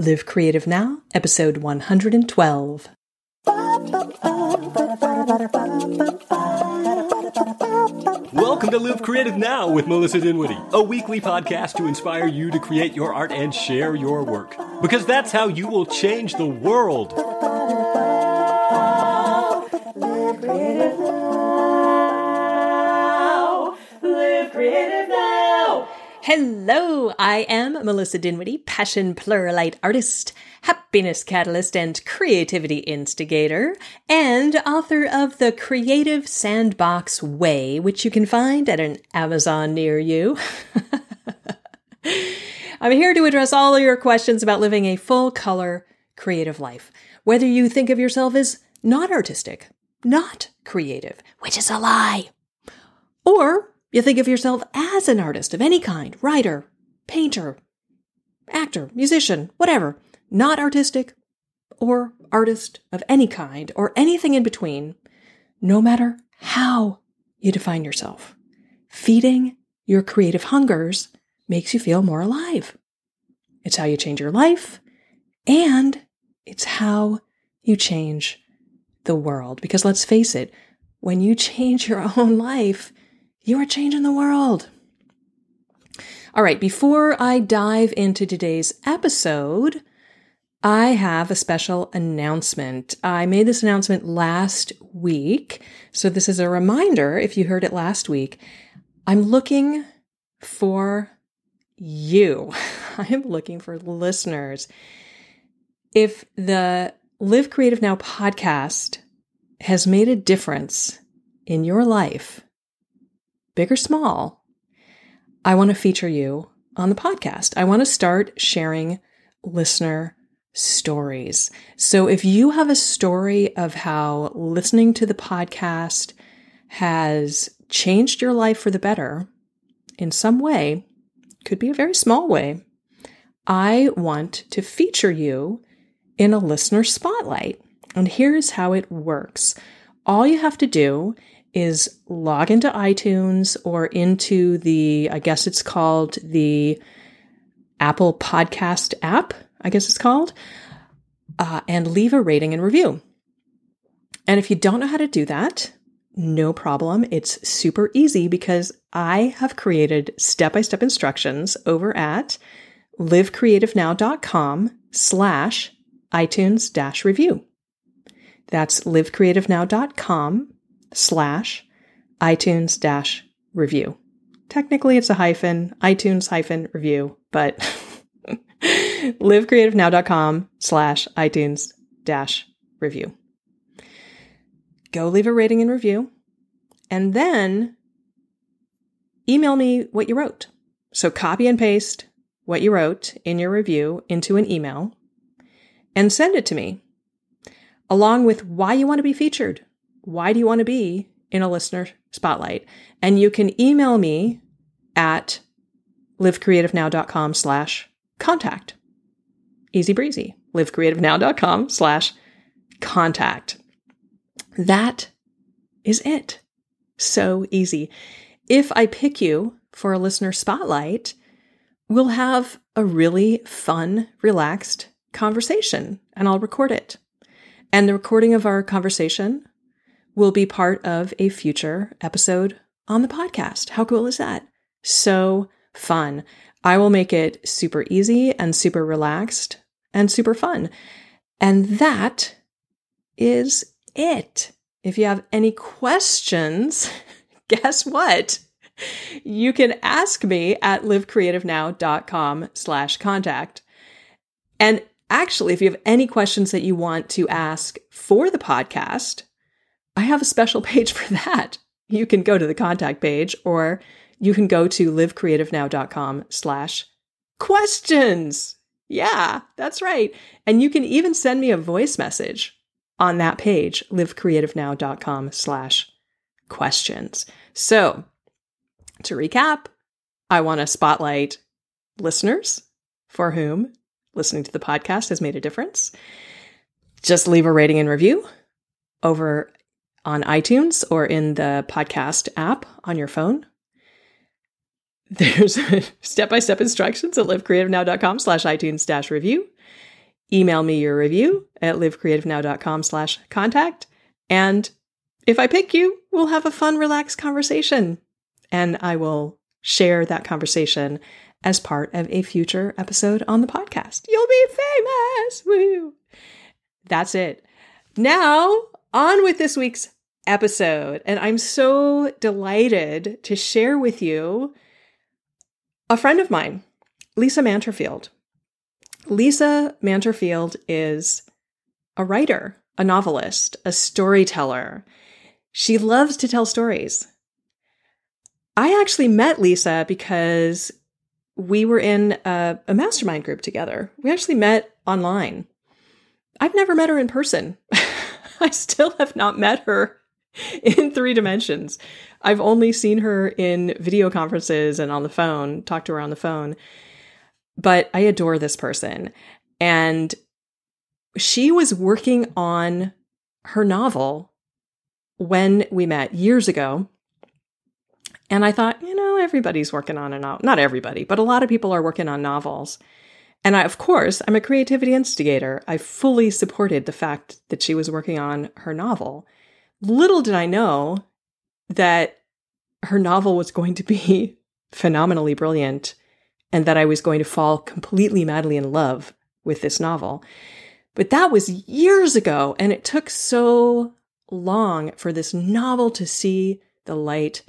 Live Creative Now, episode 112. Welcome to Live Creative Now with Melissa Dinwiddie, a weekly podcast to inspire you to create your art and share your work. Because that's how you will change the world. Live creative now. Live creative now. Hello, I am Melissa Dinwiddie, passion pluralite artist, happiness catalyst, and creativity instigator, and author of The Creative Sandbox Way, which you can find at an Amazon near you. I'm here to address all your questions about living a full color creative life. Whether you think of yourself as not artistic, not creative, which is a lie, or you think of yourself as an artist of any kind writer, painter, actor, musician, whatever, not artistic, or artist of any kind, or anything in between, no matter how you define yourself. Feeding your creative hungers makes you feel more alive. It's how you change your life, and it's how you change the world. Because let's face it, when you change your own life, you are changing the world. All right, before I dive into today's episode, I have a special announcement. I made this announcement last week. So, this is a reminder if you heard it last week. I'm looking for you. I am looking for listeners. If the Live Creative Now podcast has made a difference in your life, big or small, I want to feature you on the podcast. I want to start sharing listener stories. So if you have a story of how listening to the podcast has changed your life for the better in some way, could be a very small way, I want to feature you in a listener spotlight. And here's how it works. All you have to do is log into iTunes or into the, I guess it's called the Apple Podcast app, I guess it's called, uh, and leave a rating and review. And if you don't know how to do that, no problem. It's super easy because I have created step by step instructions over at livecreativenow.com slash iTunes dash review. That's livecreativenow.com slash iTunes dash review. Technically, it's a hyphen, iTunes hyphen review, but livecreativenow.com slash iTunes dash review. Go leave a rating and review, and then email me what you wrote. So copy and paste what you wrote in your review into an email and send it to me, along with why you want to be featured why do you want to be in a listener spotlight? And you can email me at livecreativenow.com slash contact. Easy breezy. livecreativenow.com slash contact. That is it. So easy. If I pick you for a listener spotlight, we'll have a really fun, relaxed conversation and I'll record it. And the recording of our conversation will be part of a future episode on the podcast. How cool is that? So fun. I will make it super easy and super relaxed and super fun. And that is it. If you have any questions, guess what? You can ask me at livecreativenow.com slash contact. And actually, if you have any questions that you want to ask for the podcast, I have a special page for that. You can go to the contact page or you can go to livecreativenow.com slash questions. Yeah, that's right. And you can even send me a voice message on that page, livecreativenow.com slash questions. So to recap, I want to spotlight listeners for whom listening to the podcast has made a difference. Just leave a rating and review over on iTunes or in the podcast app on your phone. There's step-by-step instructions at livecreativenow.com slash iTunes dash review. email me your review at livecreativenow.com slash contact. And if I pick you, we'll have a fun, relaxed conversation. And I will share that conversation as part of a future episode on the podcast. You'll be famous. Woo! That's it. Now, on with this week's episode. And I'm so delighted to share with you a friend of mine, Lisa Manterfield. Lisa Manterfield is a writer, a novelist, a storyteller. She loves to tell stories. I actually met Lisa because we were in a, a, mastermind group together. We actually met online. I've never met her in person. I still have not met her in three dimensions. I've only seen her in video conferences and on the phone, talked to her on the phone. But I adore this person. And she was working on her novel when we met years ago. And I thought, you know, everybody's working on a novel. Not everybody, but a lot of people are working on novels. And I, of course, I'm a creativity instigator. I fully supported the fact that she was working on her novel. Little did I know that her novel was going to be phenomenally brilliant and that I was going to fall completely madly in love with this novel. But that was years ago, and it took so long for this novel to see the light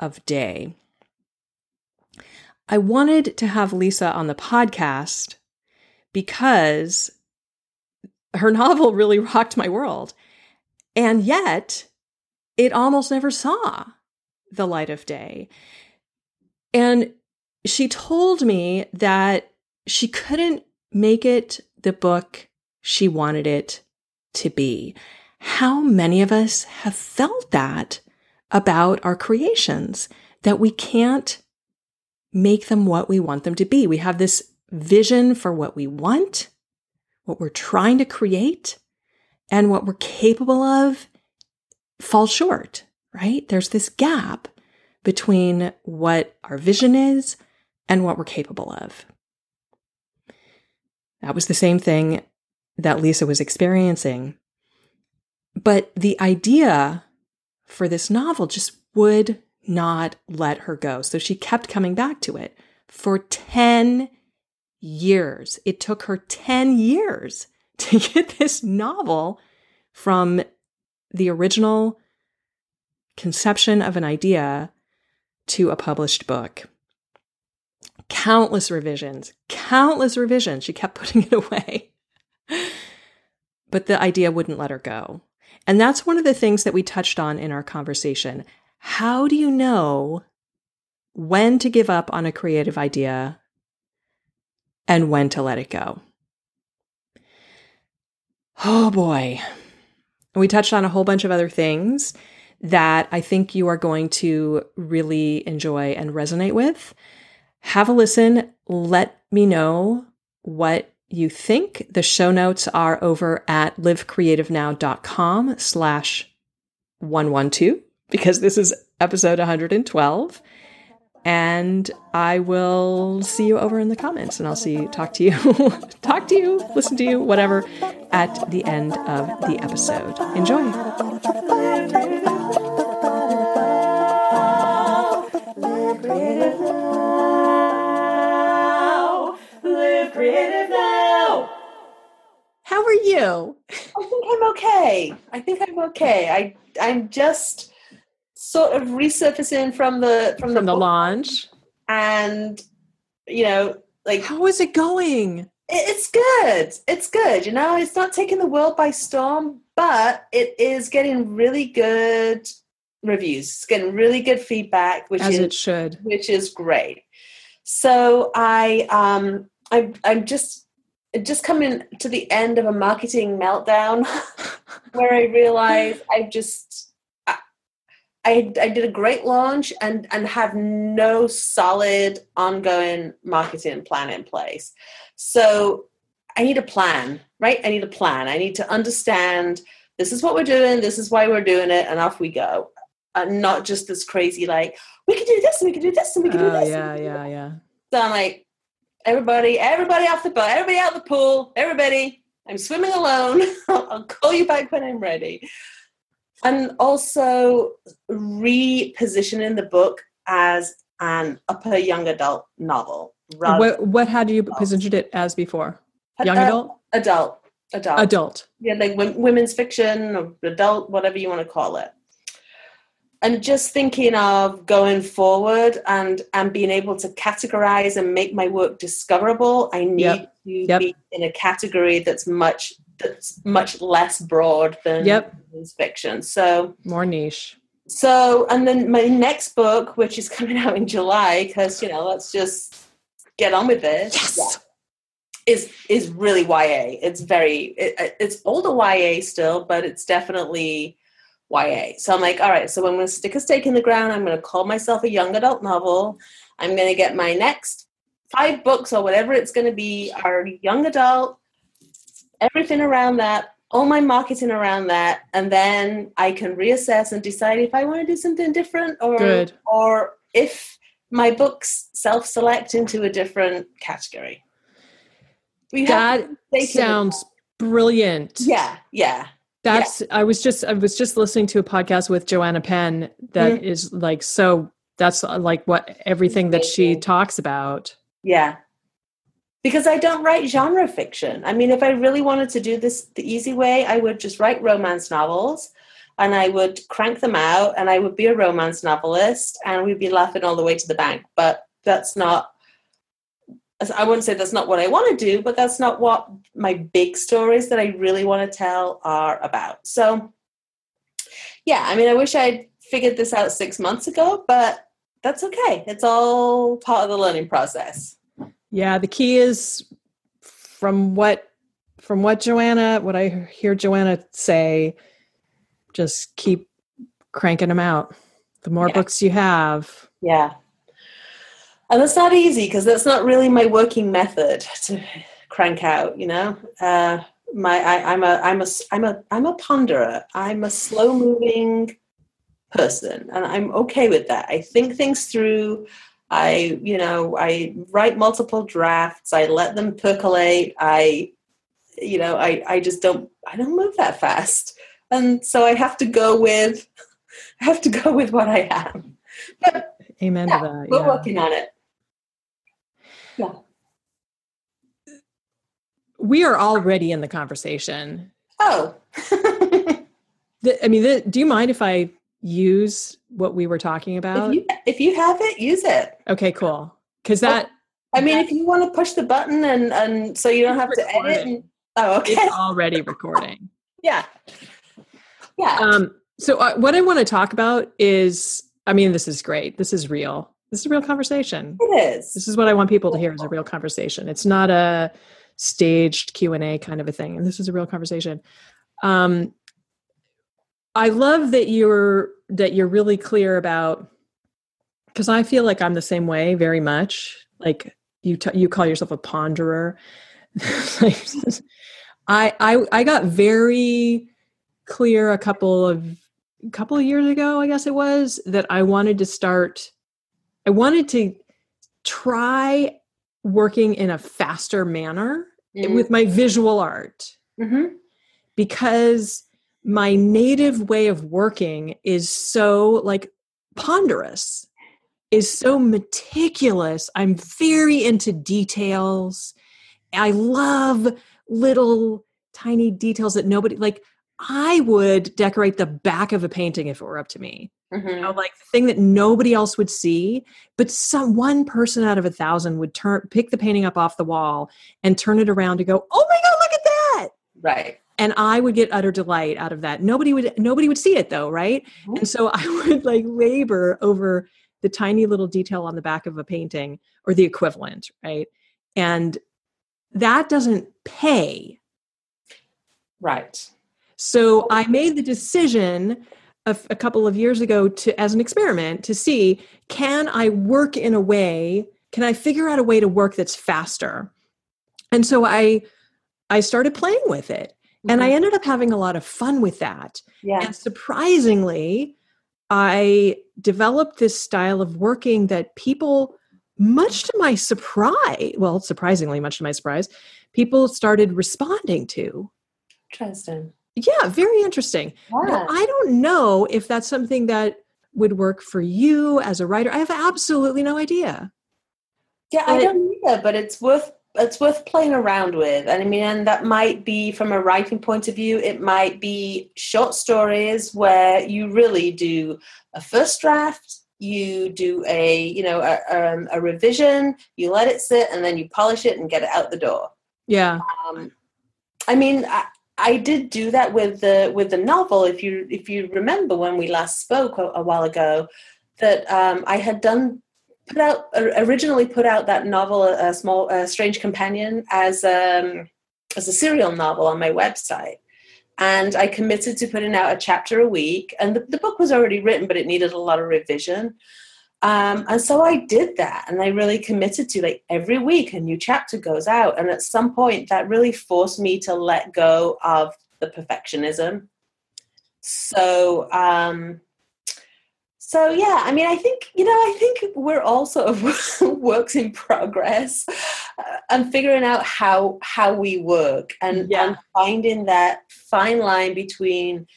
of day. I wanted to have Lisa on the podcast because her novel really rocked my world. And yet, it almost never saw the light of day. And she told me that she couldn't make it the book she wanted it to be. How many of us have felt that about our creations, that we can't make them what we want them to be? We have this vision for what we want, what we're trying to create, and what we're capable of falls short, right? There's this gap between what our vision is and what we're capable of. That was the same thing that Lisa was experiencing. But the idea for this novel just would not let her go. So she kept coming back to it for 10 years. It took her 10 years to get this novel from the original conception of an idea to a published book. Countless revisions, countless revisions. She kept putting it away. but the idea wouldn't let her go. And that's one of the things that we touched on in our conversation. How do you know when to give up on a creative idea and when to let it go? Oh boy. We touched on a whole bunch of other things that I think you are going to really enjoy and resonate with. Have a listen. Let me know what you think. The show notes are over at livecreativenow.com slash 112 because this is episode 112. And I will see you over in the comments and I'll see you, talk to you, talk to you, listen to you, whatever, at the end of the episode. Enjoy. creative now. How are you? I think I'm okay. I think I'm okay. I I'm just sort of resurfacing from the from, From the, the launch. and you know like How is it going? it's good. It's good. You know, it's not taking the world by storm, but it is getting really good reviews. It's getting really good feedback, which As is it should. which is great. So I um I I'm just just coming to the end of a marketing meltdown where I realize I've just I, I did a great launch and and have no solid ongoing marketing plan in place. So I need a plan, right? I need a plan. I need to understand this is what we're doing, this is why we're doing it, and off we go. And not just this crazy like we could do this and we could do this and we could do Oh, this. and yeah, yeah, yeah. so I'm like, everybody, everybody off the boat, everybody out the pool, everybody. I'm swimming alone. I'll call you back when I'm ready. And also repositioning the book as an upper young adult novel. What what had you adults. positioned it as before? Young uh, adult? Adult. Adult. Adult. yeah, like wom- women's fiction or adult, whatever you want to call it. And just thinking of going forward and and being able to categorize and make my work discoverable, I need Yep. to Yep. be in a category that's much that's much less broad than Yep. fiction. So More niche. so and then my next book, which is coming out in July, because you know, let's just get on with this. Yes. Is is really YA. It's very it, it's older YA still, but it's definitely YA. So I'm like, all right. So I'm going to stick a stake in the ground. I'm going to call myself a young adult novel. I'm going to get my next five books or whatever it's going to be are young adult. Everything around that, all my marketing around that, and then I can reassess and decide if I want to do something different or Good. or if my books self-select into a different category. We That sounds brilliant. yeah, yeah. That's I was just I was just listening to a podcast with Joanna Penn that is Mm-hmm. like so that's uh, like what everything that she talks about. Yeah. Because I don't write genre fiction. I mean, if I really wanted to do this the easy way, I would just write romance novels and I would crank them out and I would be a romance novelist and we'd be laughing all the way to the bank. But that's not, I wouldn't say that's not what I want to do, but that's not what my big stories that I really want to tell are about. So, yeah, I mean, I wish I'd figured this out six months ago, but that's okay. It's all part of the learning process. Yeah, the key is from what from what Joanna what I hear Joanna say just keep cranking them out. The more Yeah. books you have, Yeah. And that's not easy because that's not really my working method to crank out, you know. Uh, my I, I'm a I'm a I'm a I'm a ponderer. I'm a slow moving person, and I'm okay with that. I think things through. I you know I write multiple drafts. I let them percolate. I you know I I just don't I don't move that fast, and so I have to go with I have to go with what I have. But amen yeah, to that. we're yeah. working on it. We are already in the conversation. Oh, The- I mean, the, do you mind if I use what we were talking about? if you if you have it, use it. okay, cool. Because that I mean, if you want to push the button and and so you don't have to edit. And, oh, okay. it's already recording. Yeah. Yeah. Um, so uh, what I want to talk about is, I mean, this is great. This is real. This is a real conversation. it is. This is what I want people to hear is a real conversation. It's not a staged Q and A kind of a thing. And this is a real conversation. Um, I love that you're that you're really clear about because I feel like I'm the same way very much. Like you, t- you call yourself a ponderer. I, I, I got very clear a couple of a couple of years ago, I guess it was, that I wanted to start. I wanted to try working in a faster manner with my visual art Mhm. because my native way of working is so like ponderous is so meticulous. I'm very into details. I love little tiny details that nobody like i would decorate the back of a painting if it were up to me you Mhm. know, like the thing that nobody else would see, but some one person out of a thousand would turn pick the painting up off the wall and turn it around to go, "Oh my god, look at that!" Right. And I would get utter delight out of that. Nobody would nobody would see it though, right? Mhm. And so I would like labor over the tiny little detail on the back of a painting or the equivalent, right? And that doesn't pay. Right. So I made the decision a, a couple of years ago to as an experiment to see can I work in a way can I figure out a way to work that's faster. And so I I started playing with it and I Mhm. ended up having a lot of fun with that. yeah. And surprisingly, I developed this style of working that people much to my surprise, well, surprisingly much to my surprise, people started responding to. Interesting. Yeah, very interesting. Now, I don't know if that's something that would work for you as a writer. I have absolutely no idea. Yeah, I don't either, but it's worth it's worth playing around with. And I mean, and that might be from a writing point of view. It might be short stories where you really do a first draft, you do a you know a, um, a revision, you let it sit, and then you polish it and get it out the door. Yeah. Um, I mean, I, I did do that with the with the novel. If you if you remember when we last spoke a, a while ago, that um, I had done put out originally put out that novel, a, small a strange companion, as um, as a serial novel on my website. And I committed to putting out a chapter a week. And the, the book was already written, but it needed a lot of revision. Um, and so I did that, and I really committed to like every week a new chapter goes out. And at some point, that really forced me to let go of the perfectionism. So, um, so yeah, I mean, I think you know, I think we're all sort of works in progress, uh, and figuring out how how we work and, Yeah. and finding that fine line between,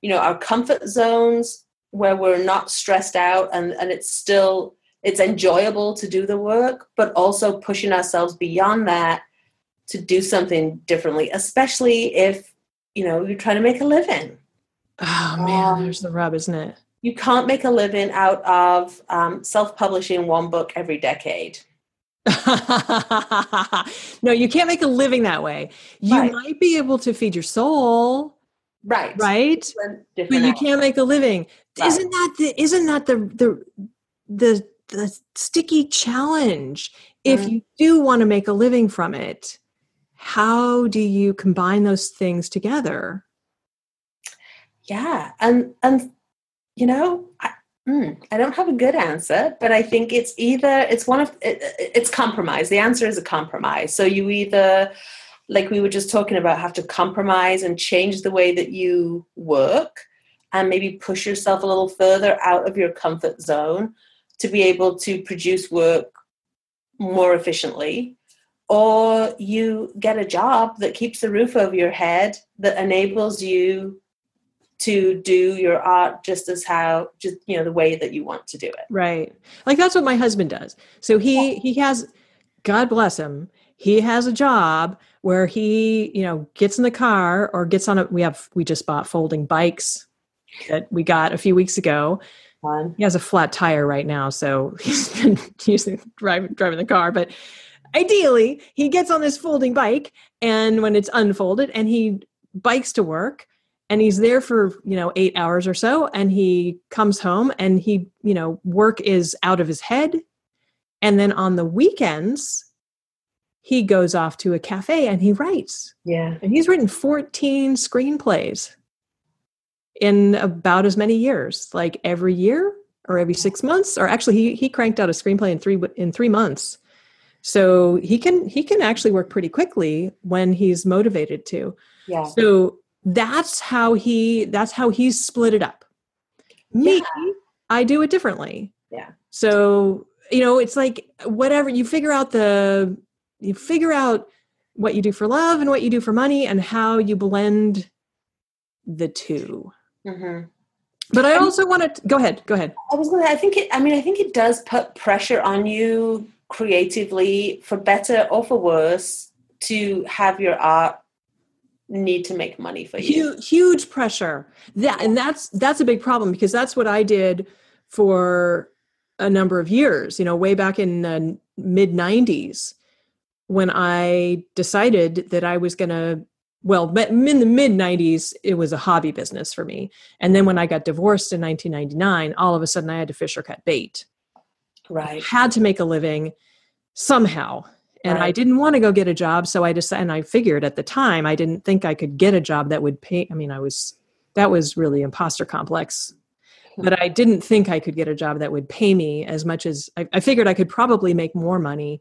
you know, our comfort zones where we're not stressed out and and it's still it's enjoyable to do the work, but also pushing ourselves beyond that to do something differently, especially if you know you're trying to make a living Oh man, Um, there's the rub, isn't it? you can't make a living out of um, self-publishing one book every decade no, you can't make a living that way. You Right. might be able to feed your soul, right right? Different, But you hours. can't make a living. Right. Isn't that the isn't that the the the the sticky challenge? If Mhm. you do want to make a living from it, how do you combine those things together? yeah and and you know I, mm, I don't have a good answer but i think it's either it's one of it, it's compromise the answer is a compromise so you either like we were just talking about have to compromise and change the way that you work and maybe push yourself a little further out of your comfort zone to be able to produce work more efficiently or you get a job that keeps the roof over your head that enables you to do your art just as how just you know the way that you want to do it Right. Like that's what my husband does. So he he has God bless him. He has a job where he, you know, gets in the car or gets on a we have we just bought folding bikes that we got a few weeks ago. Fun. He has a flat tire right now, so he's been using driving driving the car, but ideally, he gets on this folding bike and when it's unfolded and he bikes to work and he's there for you know eight hours or so and he comes home and he you know work is out of his head and then on the weekends he goes off to a cafe and he writes yeah and he's written 14 screenplays in about as many years like every year or every six months or actually he, he cranked out a screenplay in three in three months so he can he can actually work pretty quickly when he's motivated to yeah so that's how he that's how he's split it up. Me, I do it differently. Yeah. So, you know, it's like whatever you figure out the you figure out what you do for love and what you do for money and how you blend the two. hmm But I also want to go ahead, go ahead. i was gonna i think it i mean i think it does put pressure on you creatively for better or for worse to have your art need to make money for you huge, huge pressure that and that's that's a big problem because that's what i did for a number of years you know way back in the mid 90s when i decided that i was going to well in the mid 90s it was a hobby business for me. And then when i got divorced in 1999 all of a sudden i had to fish or cut bait. Right. had to make a living somehow. And i didn't want to go get a job so i decided and i figured at the time i didn't think i could get a job that would pay i mean i was that was really imposter complex. Hmm. But i didn't think i could get a job that would pay me as much as i, I figured i could probably make more money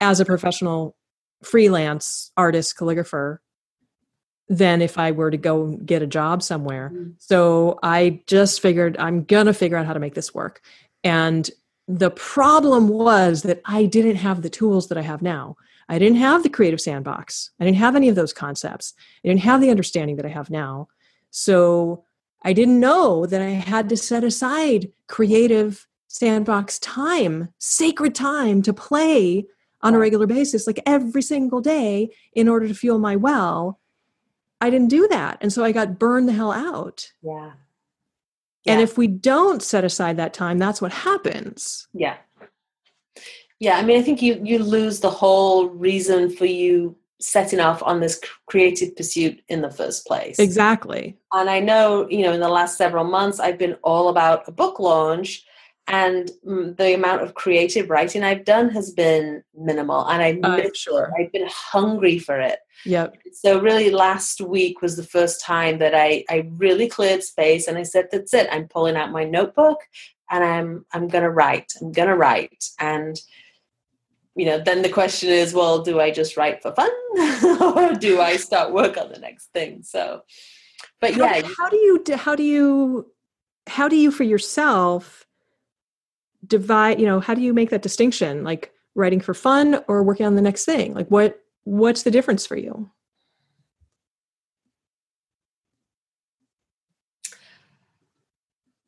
as a professional freelance artist calligrapher than if i were to go get a job somewhere Mhm. so i just figured i'm gonna figure out how to make this work and the problem was that I didn't have the tools that I have now. I didn't have the creative sandbox. I didn't have any of those concepts. I didn't have the understanding that I have now. So I didn't know that I had to set aside creative sandbox time, sacred time to play on a regular basis, like every single day, in order to fuel my well. I didn't do that. And so I got burned the hell out. Yeah. And if we don't set aside that time, that's what happens. Yeah. Yeah, I mean, I think you you lose the whole reason for you setting off on this creative pursuit in the first place. Exactly. And I know, you know, in the last several months, I've been all about a book launch, and the amount of creative writing I've done has been minimal, and I I'm sure. I've been hungry for it. Yep. So really, last week was the first time that I I really cleared space, and I said, "That's it. I'm pulling out my notebook, and I'm I'm gonna write. I'm gonna write." And you know, then the question is, well, do I just write for fun, or do I start work on the next thing? So, but How, yeah, how do you how do you how do you for yourself divide, you know, how do you make that distinction like writing for fun or working on the next thing? Like what what's the difference for you?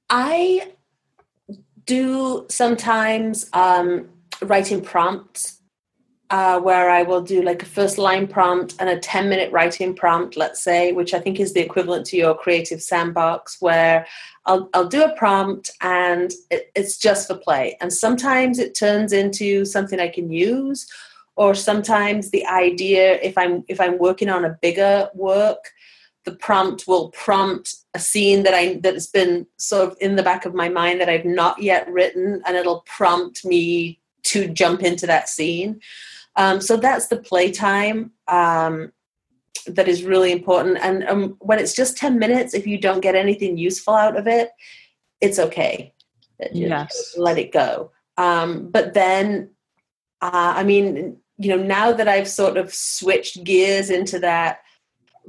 I do sometimes um, writing prompts uh, where I will do like a first line prompt and a 10 minute writing prompt, let's say, which I think is the equivalent to your creative sandbox, where I'll, I'll do a prompt and it, it's just for play. And sometimes it turns into something I can use, or sometimes the idea, if I'm if I'm working on a bigger work, the prompt will prompt a scene that I that's been sort of in the back of my mind that I've not yet written, and it'll prompt me to jump into that scene. Um, so that's the playtime um, that is really important. And um, when it's just ten minutes, if you don't get anything useful out of it, it's okay. Yes. let it go. Um, but then, uh, I mean, you know, now that I've sort of switched gears into that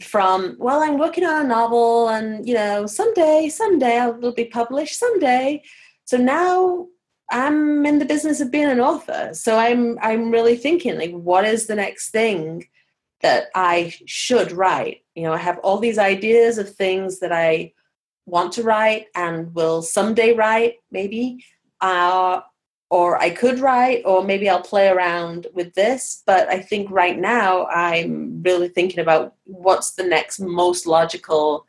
from well i'm working on a novel and you know someday someday i will be published someday so now i'm in the business of being an author so i'm i'm really thinking like what is the next thing that i should write you know i have all these ideas of things that i want to write and will someday write maybe uh, or I could write, or maybe I'll play around with this. But I think right now I'm really thinking about what's the next most logical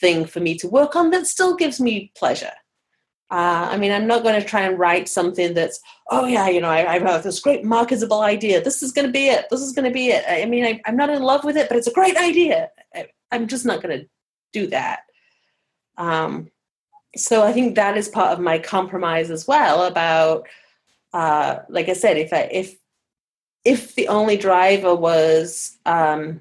thing for me to work on that still gives me pleasure. Uh, I mean, I'm not going to try and write something that's, oh yeah, you know, I, I have this great marketable idea. This is going to be it. This is going to be it. I mean, I, I'm not in love with it, but it's a great idea. I, I'm just not going to do that. Um, so I think that is part of my compromise as well about uh, like I said, if I if if the only driver was um,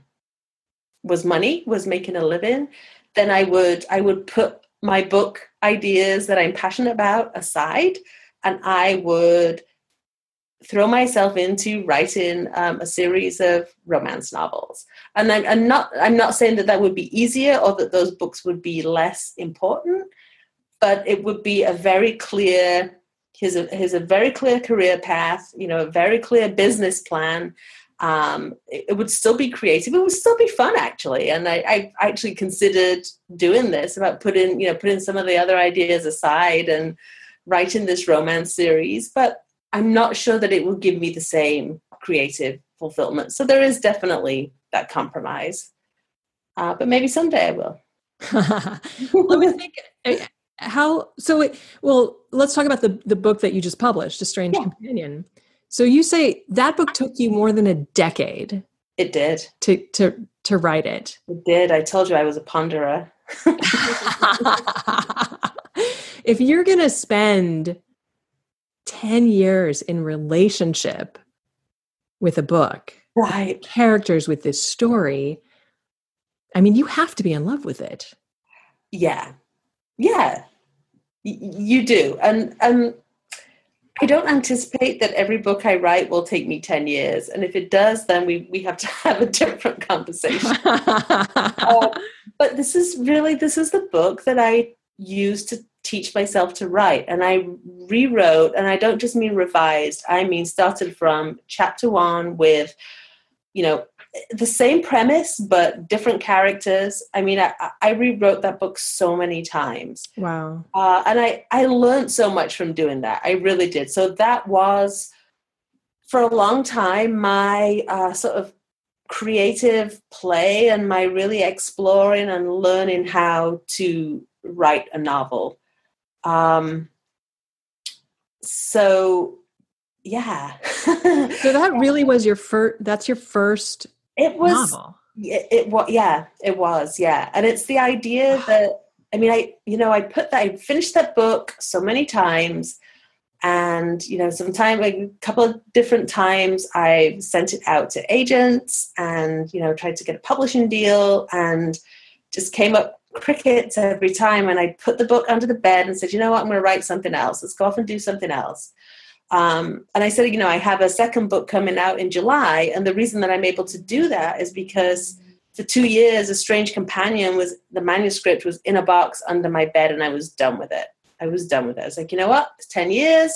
was money, was making a living, then I would I would put my book ideas that I'm passionate about aside, and I would throw myself into writing um, a series of romance novels. And I'm, not I'm not saying that that would be easier or that those books would be less important, but it would be a very clear here's a here's a very clear career path you know a very clear business plan um, it, it would still be creative. It would still be fun actually. And I, I actually considered doing this about putting you know putting some of the other ideas aside and writing this romance series. But i'm not sure that it will give me the same creative fulfillment. So there is definitely that compromise. Uh, but maybe someday i will. Let me think uh, how so it, well let's talk about the the book that you just published a strange Yeah. companion so you say that book took you more than a decade it did. to to to write it. It did. I told you i was a ponderer. If you're going to spend 10 years in relationship with a book right. characters with this story i mean you have to be in love with it. Yeah, yeah, Y- you do, and um, I don't anticipate that every book I write will take me ten years, and if it does, then we we have to have a different conversation. Uh, but this is really this is the book that I use to teach myself to write. And I rewrote, and I don't just mean revised, I mean started from chapter one with, you know, the same premise but different characters. I mean, I, I rewrote that book so many times. Wow. Uh, and I, I learned so much from doing that. I really did. So that was, for a long time, my uh, sort of creative play and my really exploring and learning how to write a novel. Um, so, yeah. so that really was your first, that's your first it was novel. it, it was yeah it was yeah. And it's the idea that i mean i you know i put that i finished that book so many times. And you know sometime like a couple of different times i sent it out to agents and you know tried to get a publishing deal and just came up crickets every time. And i put the book under the bed and said you know what? I'm going to write something else. Let's go off and do something else um, and I said, you know, I have a second book coming out in July. And the reason that I'm able to do that is because for two years, A Strange Companion was the manuscript was in a box under my bed and I was done with it. I was done with it. I was like, you know what? It's 10 years.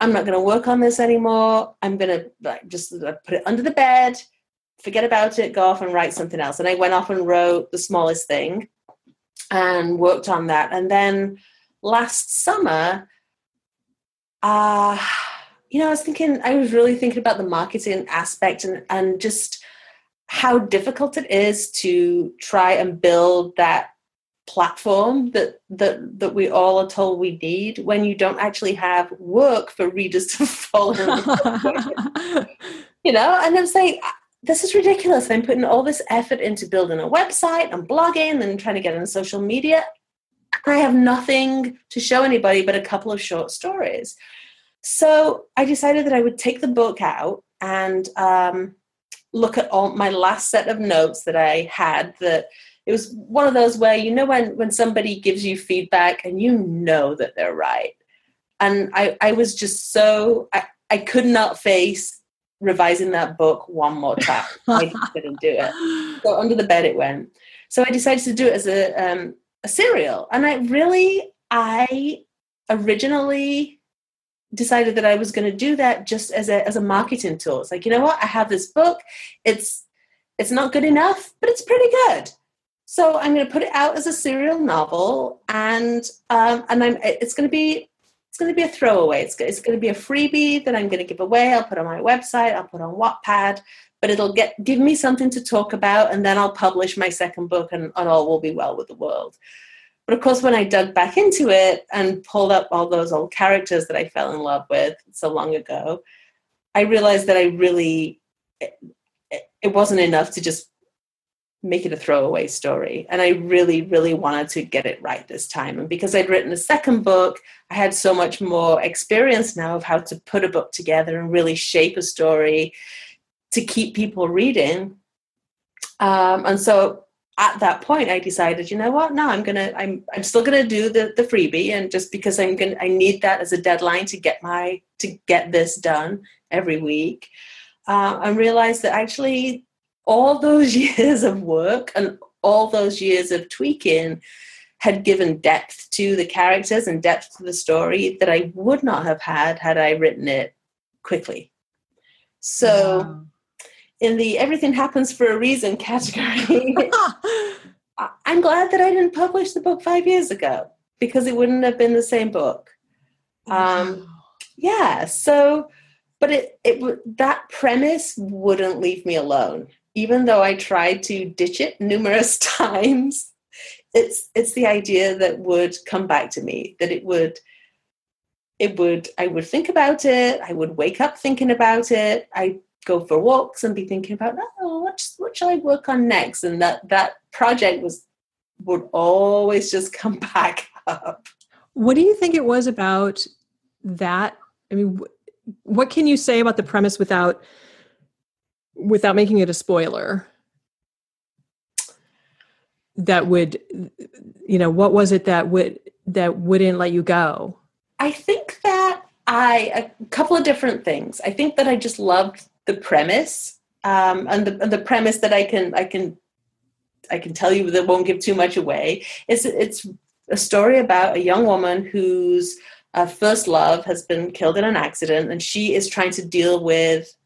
I'm not going to work on this anymore. I'm going to like, just put it under the bed, forget about it, go off and write something else. And I went off and wrote The Smallest Thing and worked on that. And then last summer, uh, you know, I was thinking, I was really thinking about the marketing aspect and, and just how difficult it is to try and build that platform that that that we all are told we need when you don't actually have work for readers to follow. You know and i'm saying this is ridiculous. I'm putting all this effort into building a website and blogging and trying to get on social media i have nothing to show anybody but a couple of short stories so I decided that I would take the book out and um, look at all my last set of notes that I had. That it was one of those where you know when when somebody gives you feedback and you know that they're right. And I, I was just so I, I could not face revising that book one more time. I couldn't do it. So under the bed it went. So I decided to do it as a um, a serial, and I really I originally decided that I was going to do that just as a as a marketing tool. It's like, you know what? I have this book. It's it's not good enough, but it's pretty good. So I'm going to put it out as a serial novel, and um, and I'm it's going to be it's going to be a throwaway. It's it's going to be a freebie that I'm going to give away. I'll put on my website. I'll put on Wattpad, but it'll get give me something to talk about, and then I'll publish my second book, and, and all will be well with the world. But of course, when I dug back into it and pulled up all those old characters that I fell in love with so long ago, I realized that I really, it, it wasn't enough to just make it a throwaway story. And I really, really wanted to get it right this time. And because I'd written a second book, I had so much more experience now of how to put a book together and really shape a story to keep people reading. Um, and so at that point i decided you know what? No i'm gonna i'm i'm still gonna do the the freebie and just because i'm gonna i need that as a deadline to get my to get this done every week uh, realized that actually all those years of work and all those years of tweaking had given depth to the characters and depth to the story that i would not have had had i written it quickly. So wow in the everything happens for a reason category. I'm glad that I didn't publish the book five years ago because it wouldn't have been the same book. Um, yeah, so, but it, it that premise wouldn't leave me alone, even though I tried to ditch it numerous times. It's it's the idea that would come back to me that it would it would I would think about it. I would wake up thinking about it. I go for walks and be thinking about oh what what shall I work on next and that that project was would always just come back up. What do you think it was about that? I mean, what can you say about the premise without without making it a spoiler? That would, you know, what was it that would that wouldn't let you go? I think that I a couple of different things. I think that I just loved the premise um, and, the, and the premise that I can I can I can tell you that won't give too much away. It's it's a story about a young woman whose uh, first love has been killed in an accident, and she is trying to deal with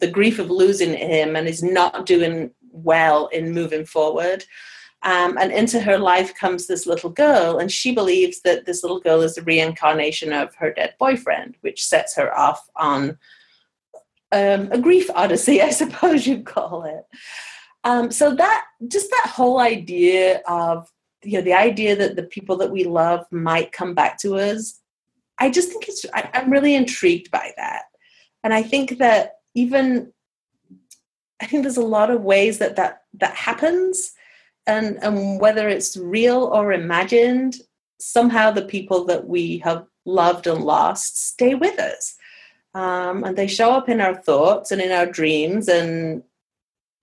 the grief of losing him and is not doing well in moving forward. Um, and into her life comes this little girl, and she believes that this little girl is the reincarnation of her dead boyfriend, which sets her off on um, a grief odyssey, I suppose you'd call it. Um, so that just that whole idea of you know the idea that the people that we love might come back to us, I just think it's I, I'm really intrigued by that, and I think that even I think there's a lot of ways that that that happens. And and whether it's real or imagined somehow the people that we have loved and lost stay with us um, and they show up in our thoughts and in our dreams and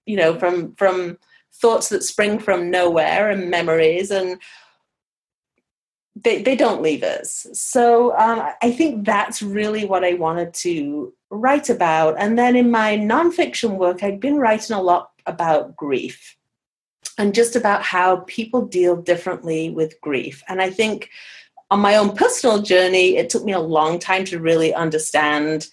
you know from from thoughts that spring from nowhere and memories and they, they don't leave us so um, i think that's really what i wanted to write about and then in my nonfiction work i'd been writing a lot about grief and just about how people deal differently with grief. And I think on my own personal journey, it took me a long time to really understand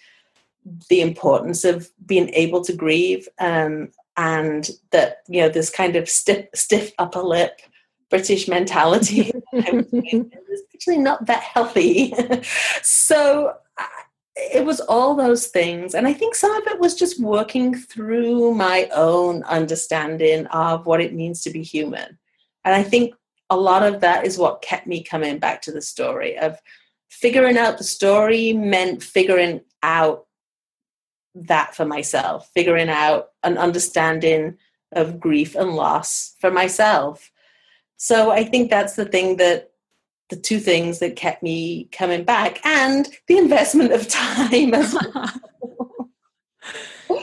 the importance of being able to grieve um, and that, you know, this kind of stiff, stiff upper lip British mentality is actually not that healthy. so it was all those things. And I think some of it was just working through my own understanding of what it means to be human. And I think a lot of that is what kept me coming back to the story of figuring out the story meant figuring out that for myself, figuring out an understanding of grief and loss for myself. So I think that's the thing that the two things that kept me coming back and the investment of time as well.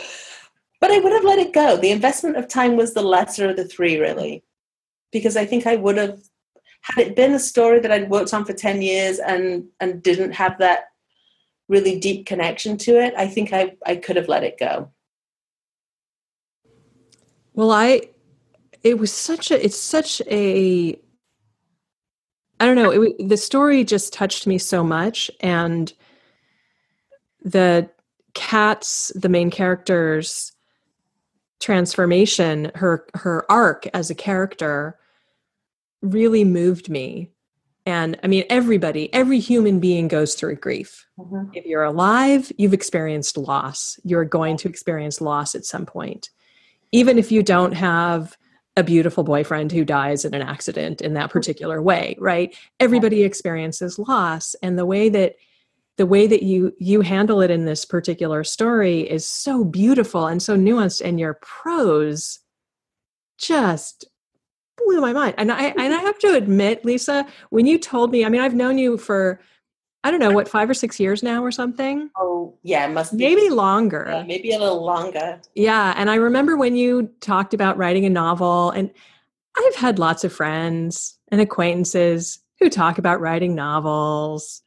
but I would have let it go. The investment of time was the lesser of the three, really, because I think I would have had it been a story that I'd worked on for 10 years and and didn't have that really deep connection to it, I think I, I could have let it go. Well, I it was such a it's such a I don't know. It, the story just touched me so much, and the Kat's the main character's transformation, her her arc as a character, really moved me. And I mean, everybody, every human being goes through grief. Mm-hmm. If you're alive, you've experienced loss. You're going to experience loss at some point. Even if you don't have a beautiful boyfriend who dies in an accident in that particular way right everybody experiences loss and the way that the way that you you handle it in this particular story is so beautiful and so nuanced and your prose just blew my mind and i and i have to admit lisa when you told me i mean i've known you for I don't know what five or six years now or something. Oh yeah, must be maybe longer. Yeah, maybe a little longer. Yeah, and I remember when you talked about writing a novel, and I've had lots of friends and acquaintances who talk about writing novels,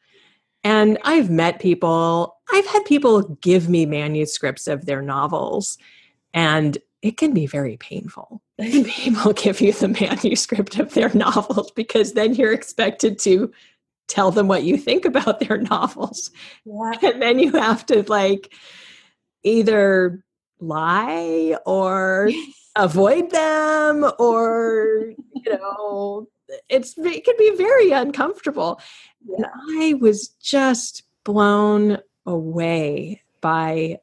and I've met people. I've had people give me manuscripts of their novels, and it can be very painful. People give you the manuscript of their novels because then you're expected to tell them what you think about their novels. Yeah. And then you have to like either lie or avoid them or you know it's it can be very uncomfortable. Yeah. And I was just blown away by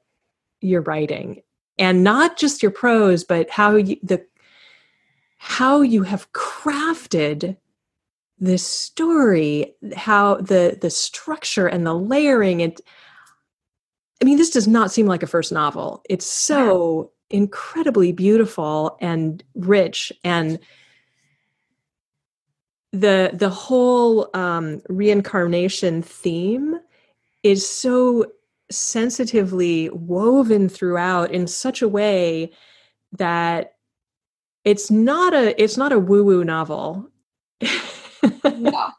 your writing and not just your prose but how you the how you have crafted this story how the the structure and the layering and i mean this does not seem like a first novel. It's so incredibly beautiful and rich and the the whole um, reincarnation theme is so sensitively woven throughout in such a way that it's not a it's not a woo woo novel no,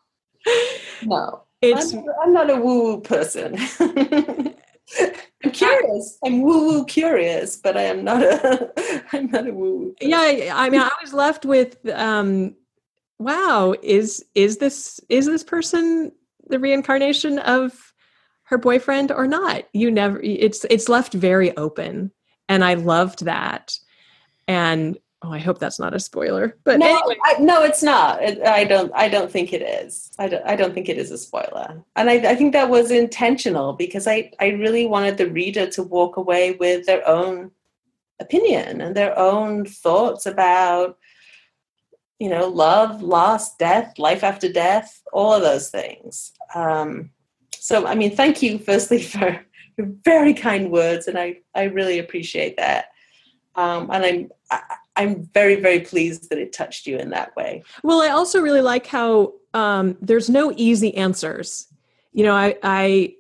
no. It's, I'm, I'm not a woo woo person. I'm curious. I'm woo woo curious, but I am not a. I'm not a woo woo. Yeah, I mean, I was left with um, wow, is is this is this person the reincarnation of her boyfriend or not? You never it's it's left very open. And I loved that. And oh, I hope that's not a spoiler. But no, anyway. I, no, it's not. I don't. I don't think it is. I don't. I don't think it is a spoiler. And I, I think that was intentional because I, I really wanted the reader to walk away with their own opinion and their own thoughts about, you know, love, loss, death, life after death, all of those things. Um, so, I mean, thank you, firstly, for your very kind words, and I, I really appreciate that. Um, and I'm I, I'm very very pleased that it touched you in that way. Well, I also really like how um, there's no easy answers. You know, I, I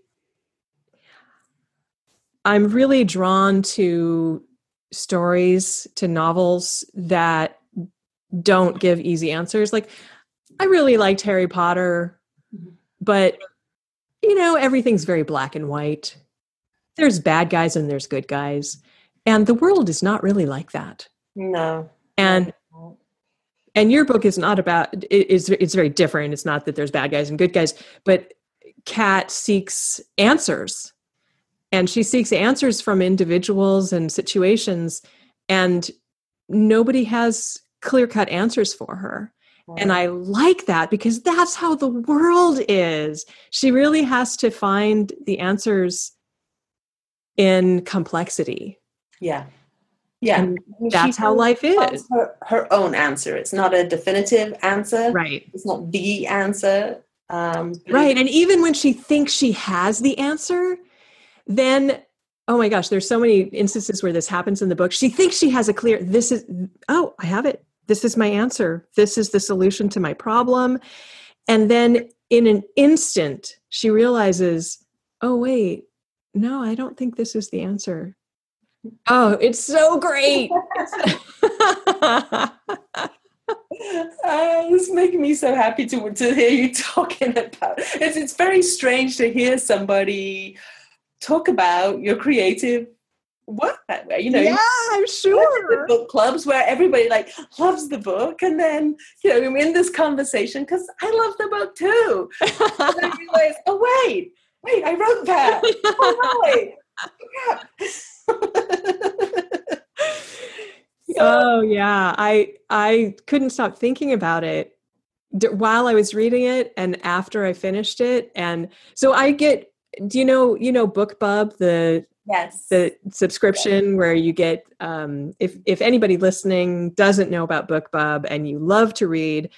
I'm really drawn to stories, to novels that don't give easy answers. Like I really liked Harry Potter, but you know, everything's very black and white. There's bad guys and there's good guys. And the world is not really like that. No. And and your book is not about it is it's very different. It's not that there's bad guys and good guys, but Kat seeks answers. And she seeks answers from individuals and situations and nobody has clear-cut answers for her. And I like that because that's how the world is. She really has to find the answers in complexity. Yeah. Yeah. And that's how life is. Her, her own answer. It's not a definitive answer. Right. It's not the answer. Um, Right. And even when she thinks she has the answer, then oh my gosh, there's so many instances where this happens in the book. She thinks she has a clear this is oh, I have it. This is my answer. This is the solution to my problem. And then in an instant, she realizes, oh wait, no, I don't think this is the answer. Oh, it's so great. Uh, it's making me so happy to to hear you talking about. It's it's very strange to hear somebody talk about your creative work that way. You know, yeah, I'm the sure. book clubs where everybody like loves the book, and then you know I'm in this conversation because I love the book too. And then I realize, oh wait, wait, I wrote that. Oh wait, crap. oh yeah i i couldn't stop thinking about it d- while i was reading it and after i finished it and so i get do you know you know bookbub the yes, the subscription where you get um if if anybody listening doesn't know about bookbub and you love to read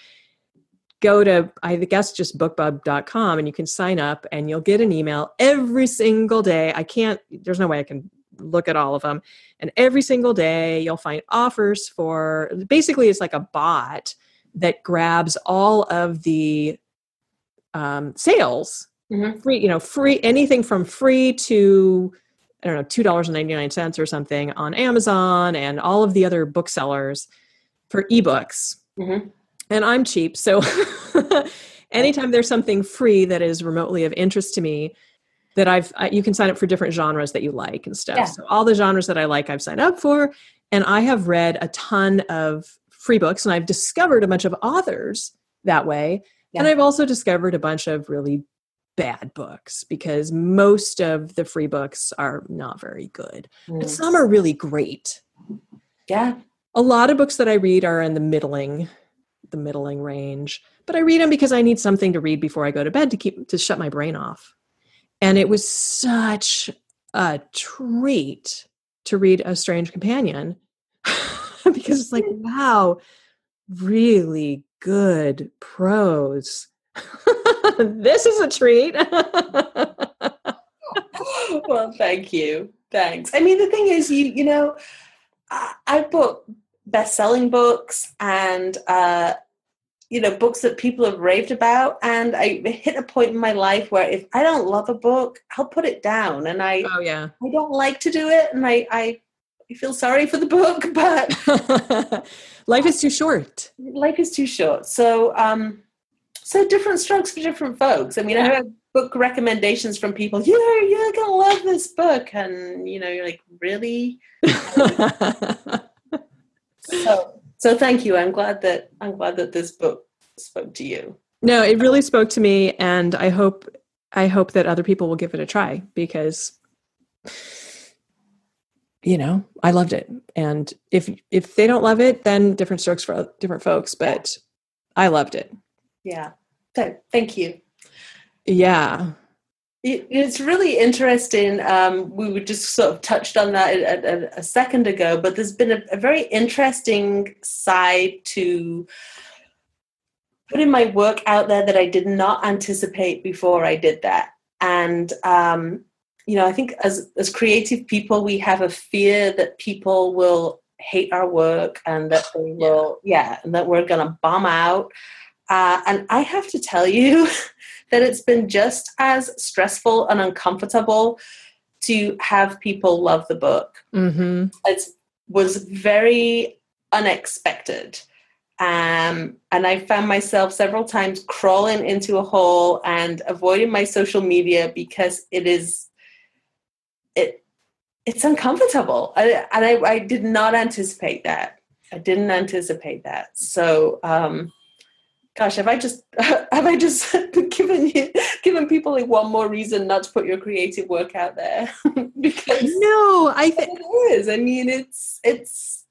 go to i guess just bookbub.com and you can sign up and you'll get an email every single day i can't there's no way i can look at all of them and every single day you'll find offers for basically it's like a bot that grabs all of the um, sales Mhm. free you know free anything from free to i don't know $2.99 or something on amazon and all of the other booksellers for ebooks Mhm. and i'm cheap so anytime there's something free that is remotely of interest to me that I've I, you can sign up for different genres that you like and stuff. Yeah. So all the genres that I like, I've signed up for, and I have read a ton of free books, and I've discovered a bunch of authors that way, and I've also discovered a bunch of really bad books because most of the free books are not very good, but Mm. some are really great. yeah, A lot of books that I read are in the middling, the middling range, but I read them because I need something to read before I go to bed to keep to shut my brain off. And it was such a treat to read A Strange Companion because it's like, wow, really good prose. this is a treat. well, thank you. Thanks. I mean, the thing is, you you know, I, I've bought best-selling books and uh, you know books that people have raved about, and I hit a point in my life where if I don't love a book, I'll put it down, and I oh, yeah. I don't like to do it, and I I, I feel sorry for the book, but Life is too short. life is too short. So, um, so different strokes for different folks. I mean, I have book recommendations from people. You're you're gonna love this book, and you know, you're like, really? So, so thank you. I'm glad that I'm glad that this book spoke to you. No, it really spoke to me, and I hope I hope that other people will give it a try because you know I loved it. And if if they don't love it, then different strokes for different folks. But I loved it. Yeah. So thank you. Yeah. It, it's really interesting. Um, we were just sort of touched on that a, a, a second ago, but there's been a, a very interesting side to putting my work out there that I did not anticipate before I did that. And um, you know, I think as as creative people, we have a fear that people will hate our work and that they will, yeah, yeah and that we're going to bomb out. Uh, and I have to tell you that it's been just as stressful and uncomfortable to have people love the book. Mm-hmm. It was very unexpected. Um, and I found myself several times crawling into a hole and avoiding my social media because it is it it's uncomfortable. I, and I, I did not anticipate that. I didn't anticipate that. So um, gosh, have I just have I just given you given people like one more reason not to put your creative work out there? because no, I think it is. I mean, it's it's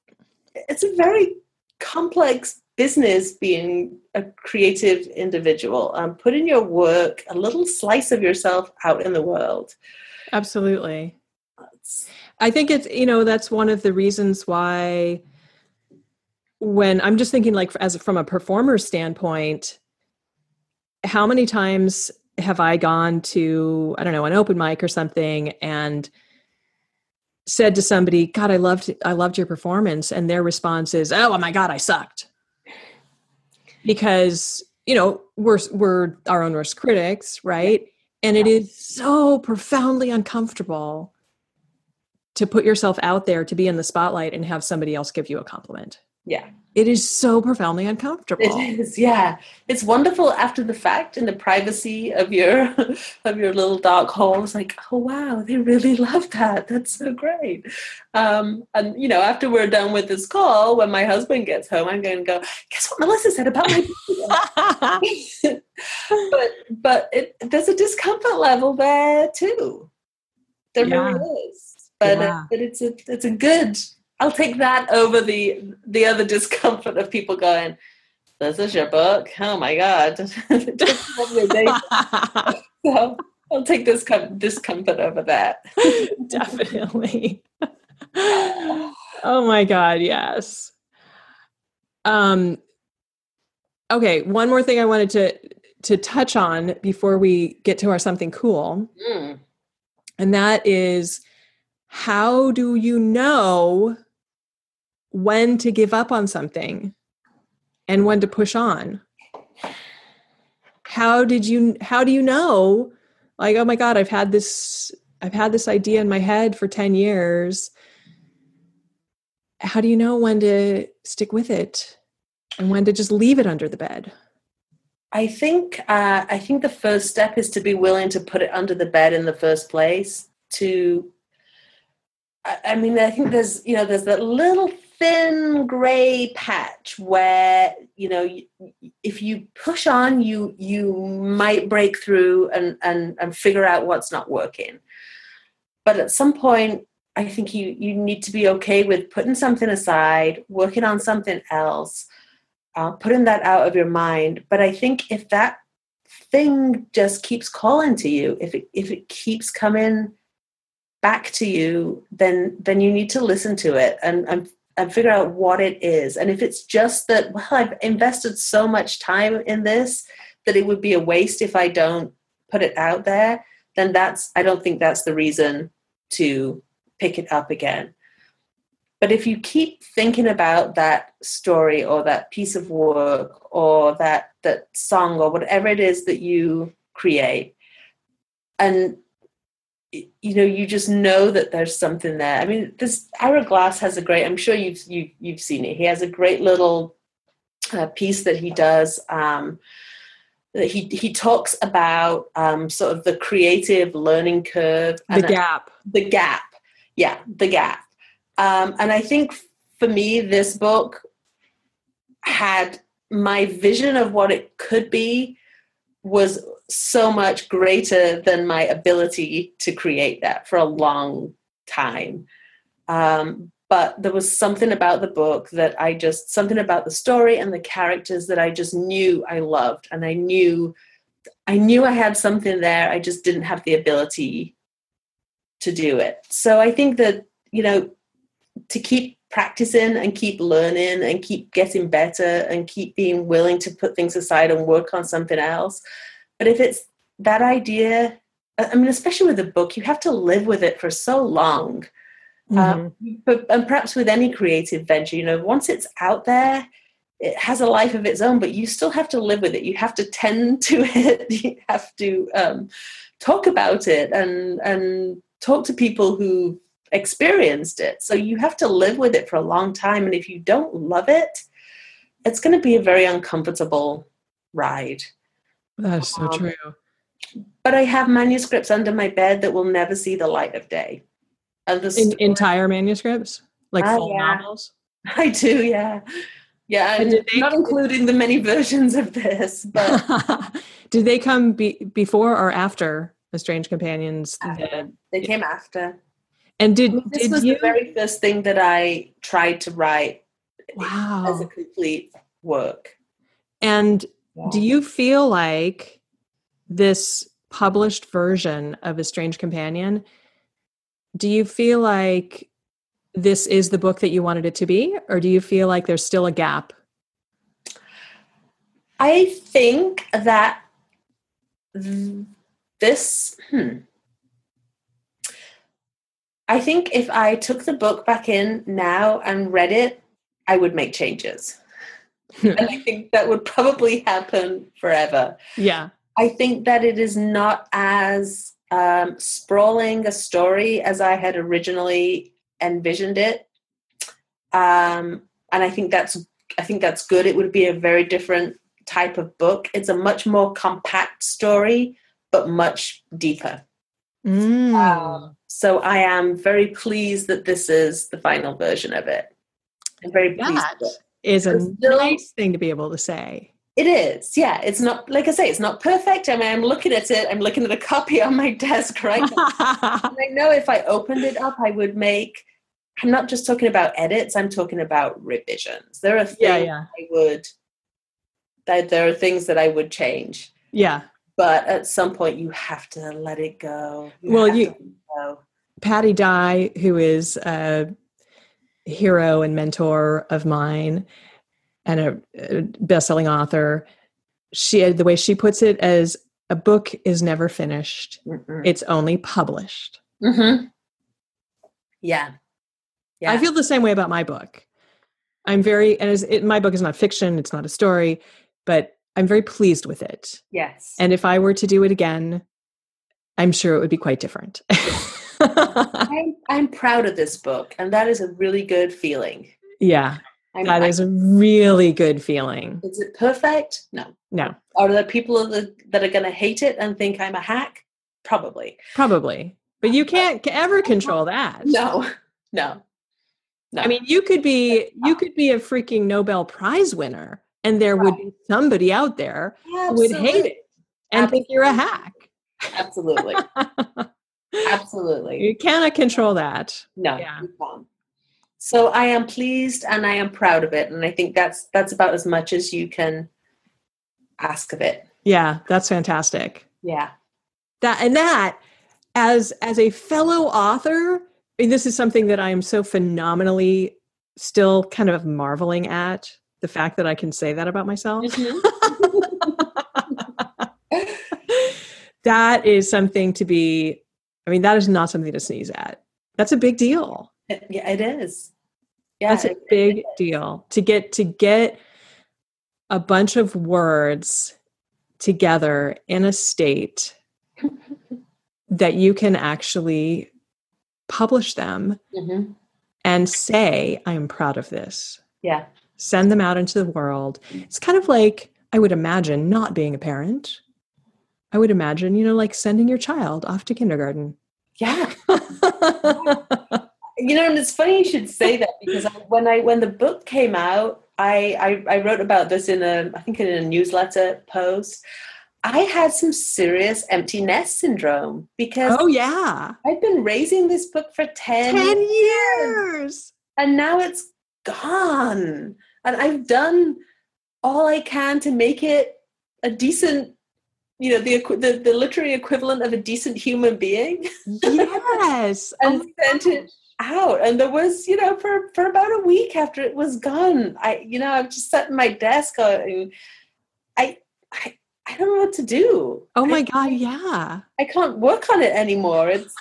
it's a very complex business being a creative individual. Um, putting your work, a little slice of yourself, out in the world. Absolutely. I think it's you know that's one of the reasons why when I'm just thinking like as from a performer standpoint, how many times have I gone to I don't know an open mic or something and said to somebody, "God, I loved I loved your performance," and their response is, "Oh, my God, I sucked," because you know we're we're our own worst critics, right? And it is so profoundly uncomfortable to put yourself out there to be in the spotlight and have somebody else give you a compliment. Yeah. It is so profoundly uncomfortable. It is, yeah. It's wonderful after the fact in the privacy of your of your little dark hole. It's like, oh wow, they really love that. That's so great. Um, and you know, after we're done with this call, when my husband gets home, I'm going to go, guess what Melissa said about my but but it, there's a discomfort level there too. There yeah. really is. But, yeah. uh, but it's a it's a good I'll take that over the the other discomfort of people going, "This is your book? Oh my god!" so I'll take this discomfort over that. Definitely. oh my god! Yes. Um. Okay, one more thing I wanted to to touch on before we get to our something cool, mm. and that is how do you know when to give up on something and when to push on. How did you how do you know like oh my god i've had this i've had this idea in my head for 10 years. How do you know when to stick with it and when to just leave it under the bed? I think uh, i think the first step is to be willing to put it under the bed in the first place to I mean, I think there's, you know, there's that little thin gray patch where you know if you push on you you might break through and and and figure out what's not working. But at some point i think you you need to be okay with putting something aside working on something else uh, putting that out of your mind. But i think if that thing just keeps calling to you if it if it keeps coming back to you then then you need to listen to it and and and figure out what it is. And if it's just that, well, I've invested so much time in this that it would be a waste if I don't put it out there, then that's, I don't think that's the reason to pick it up again. But if you keep thinking about that story or that piece of work or that, that song or whatever it is that you create, and you know you just know that there's something there. I mean this ira glass has a great i'm sure you've you, have you have seen it. He has a great little uh, piece that he does um, that he he talks about um, sort of the creative learning curve the gap. The gap. Yeah the gap. Um, and i think for me this book had my vision of what it could be was so much greater than my ability to create that for a long time. Um, but there was something about the book that I just, something about the story and the characters that I just knew I loved. And I knew, I knew I had something there. I just didn't have the ability to do it. So I think that, you know, to keep practicing and keep learning and keep getting better and keep being willing to put things aside and work on something else. But if it's that idea, I mean, especially with a book, you have to live with it for so long. Mm-hmm. Um, but and perhaps with any creative venture, you know, once it's out there, it has a life of its own. But you still have to live with it. You have to tend to it. You have to um, talk about it and and talk to people who experienced it. So you have to live with it for a long time. And if you don't love it, it's going to be a very uncomfortable ride. That is so Um, true. But I have manuscripts under my bed that will never see the light of day. And the In, entire manuscripts, like Ah, full yeah. novels. I do, yeah. Yeah, And they- not including the many versions of this, but Did they come be, before or after the Strange Companions? after. they came after. And did This did was you? the very first thing that I tried to write wow. as a complete work. And Do you feel like this published version of A Strange Companion? Do you feel like this is the book that you wanted it to be, or do you feel like there's still a gap? I think that th- this, hmm. I think if I took the book back in now and read it, I would make changes. and I think that would probably happen forever. Yeah. I think that it is not as um, sprawling a story as I had originally envisioned it, um, and I think that's I think that's good. It would be a very different type of book. It's a much more compact story, but much deeper. Mm. Um, so I am very pleased that this is the final version of it. I'm very pleased. that. Is a still- nice thing to be able to say. It is, yeah. It's not like I say, it's not perfect. I mean, I'm looking at it. I'm looking at a copy on my desk right now. And I know if I opened it up, I would make. I'm not just talking about edits. I'm talking about revisions. There are things Yeah, yeah. I would. That there are things that I would change, yeah. but at some point you have to let it go. Well, you- it go. Patti Digh, who is a hero and mentor of mine and a, a best-selling author, she the way she puts it as a book is never finished. Mm-mm. It's only published. Mhm. Yeah, yeah. I feel the same way about my book. I'm very and it, my book is not fiction, it's not a story, but I'm very pleased with it. yes. And if I were to do it again, I'm sure it would be quite different. I'm, I'm proud of this book, and that is a really good feeling. yeah, I'm, that is a really good feeling. Is it perfect? No. No, Are there people that are going to hate it and think I'm a hack? Probably. probably. But you can't ever control that. No. No. No. I mean, you could be you could be a freaking Nobel Prize winner and there would be somebody out there who would hate it and think you're a hack. Absolutely. Absolutely. You cannot control that. No. Yeah. So I am pleased and I am proud of it, and I think that's that's about as much as you can ask of it. Yeah, that's fantastic. Yeah. That and that as as a fellow author, I mean, this is something that I am so phenomenally still kind of marveling at the fact that I can say that about myself. Mm-hmm. that is something to be I mean, that is not something to sneeze at. That's a big deal. Yeah, it is. Yeah, That's a big deal to get to get a bunch of words together in a state that you can actually publish them Mhm. and say i am proud of this Yeah. send them out into the world it's kind of like i would imagine not being a parent i would imagine you know like sending your child off to kindergarten Yeah. You know, and it's funny you should say that because I, when I when the book came out, I, I I wrote about this in a I think in a newsletter post. I had some serious empty nest syndrome because Oh yeah. I've been raising this book for 10, 10 years. and now it's gone. And I've done all I can to make it a decent, you know, the the, the literary equivalent of a decent human being Yes. and Oh, sent it out. And there was, you know, for, for about a week after it was gone, I, you know, I've just sat in my desk uh, going, I, I, I don't know what to do. oh my I- god, yeah. I can't work on it anymore. It's,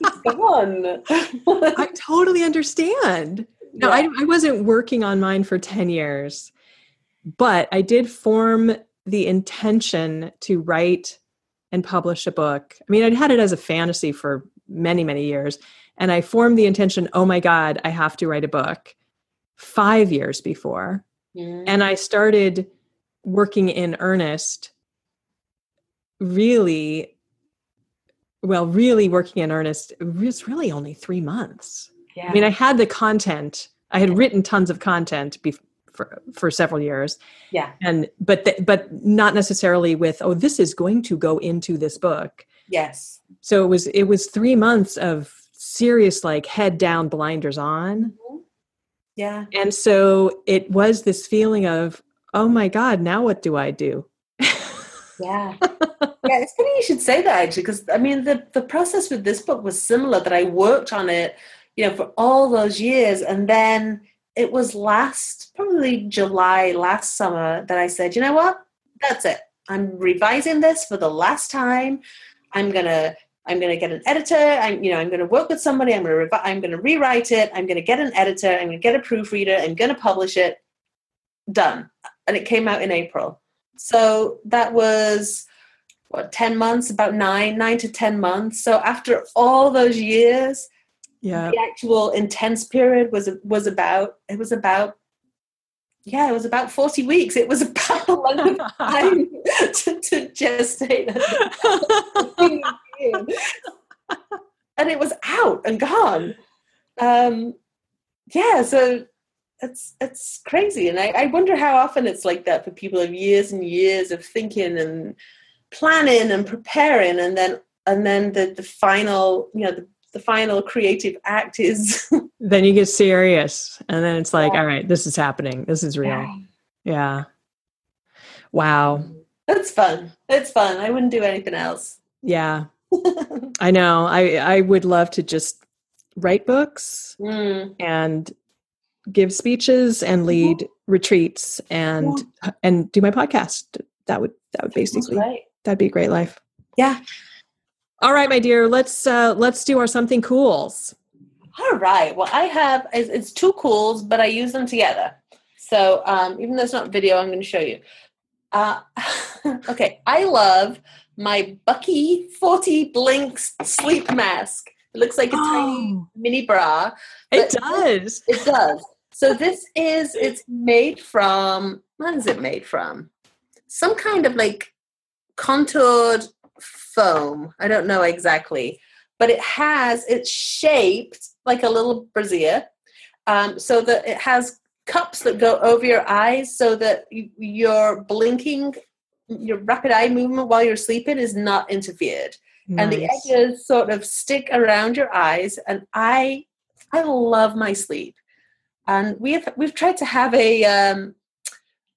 it's gone. I totally understand. No, Yeah. I, I wasn't working on mine for 10 years, but I did form the intention to write and publish a book. I mean, I'd had it as a fantasy for many, many years. And I formed the intention, oh my God, I have to write a book five years before. Mm. And I started working in earnest, really, well, really working in earnest. It was really only three months. yeah. I mean, I had the content. I had written tons of content bef- for for several years, yeah. and but th- but not necessarily with oh, this is going to go into this book. Yes. So it was it was three months of serious like head down, blinders on, mm-hmm. Yeah. and so it was this feeling of oh my god, now what do I do? Yeah. yeah, it's funny you should say that actually, because I mean the the process with this book was similar. That I worked on it, you know, for all those years, and then it was last probably July last summer that I said, you know what, that's it. I'm revising this for the last time. I'm gonna I'm gonna get an editor. I'm you know I'm gonna work with somebody. I'm gonna revi- I'm gonna rewrite it. I'm gonna get an editor. I'm gonna get a proofreader. I'm gonna publish it. Done, and it came out in April. So that was what 10 months about 9 9 to 10 months so after all those years yeah, the actual intense period was was about it was about yeah it was about 40 weeks. It was about length of time to, to gestate and it was out and gone. Um yeah so it's it's crazy. And I, I wonder how often it's like that for people of years and years of thinking and planning and preparing and then and then the the final you know the, the final creative act is then you get serious, and then it's like, Yeah. all right, this is happening. This is real. Yeah. Wow. That's fun That's fun i wouldn't do anything else Yeah. I know. I I would love to just write books Mm, and give speeches and lead retreats and and do my podcast. That would that would basically that'd be a great life. yeah All right, my dear, let's uh let's do our something cools. All right. Well, I have it's, it's two cools, but I use them together. So um, even though it's not video, I'm going to show you. Uh, okay, I love my Bucky 40 Blinks sleep mask. It looks like a tiny Oh, mini bra. it does. It does. So this is it's made from what is it made from? Some kind of like contoured foam. I don't know exactly, but it has it's shaped like a little brassiere, um, so that it has cups that go over your eyes, so that you, your blinking, your rapid eye movement while you're sleeping is not interfered. And the edges sort of stick around your eyes and i i love my sleep. And we've we've tried to have a um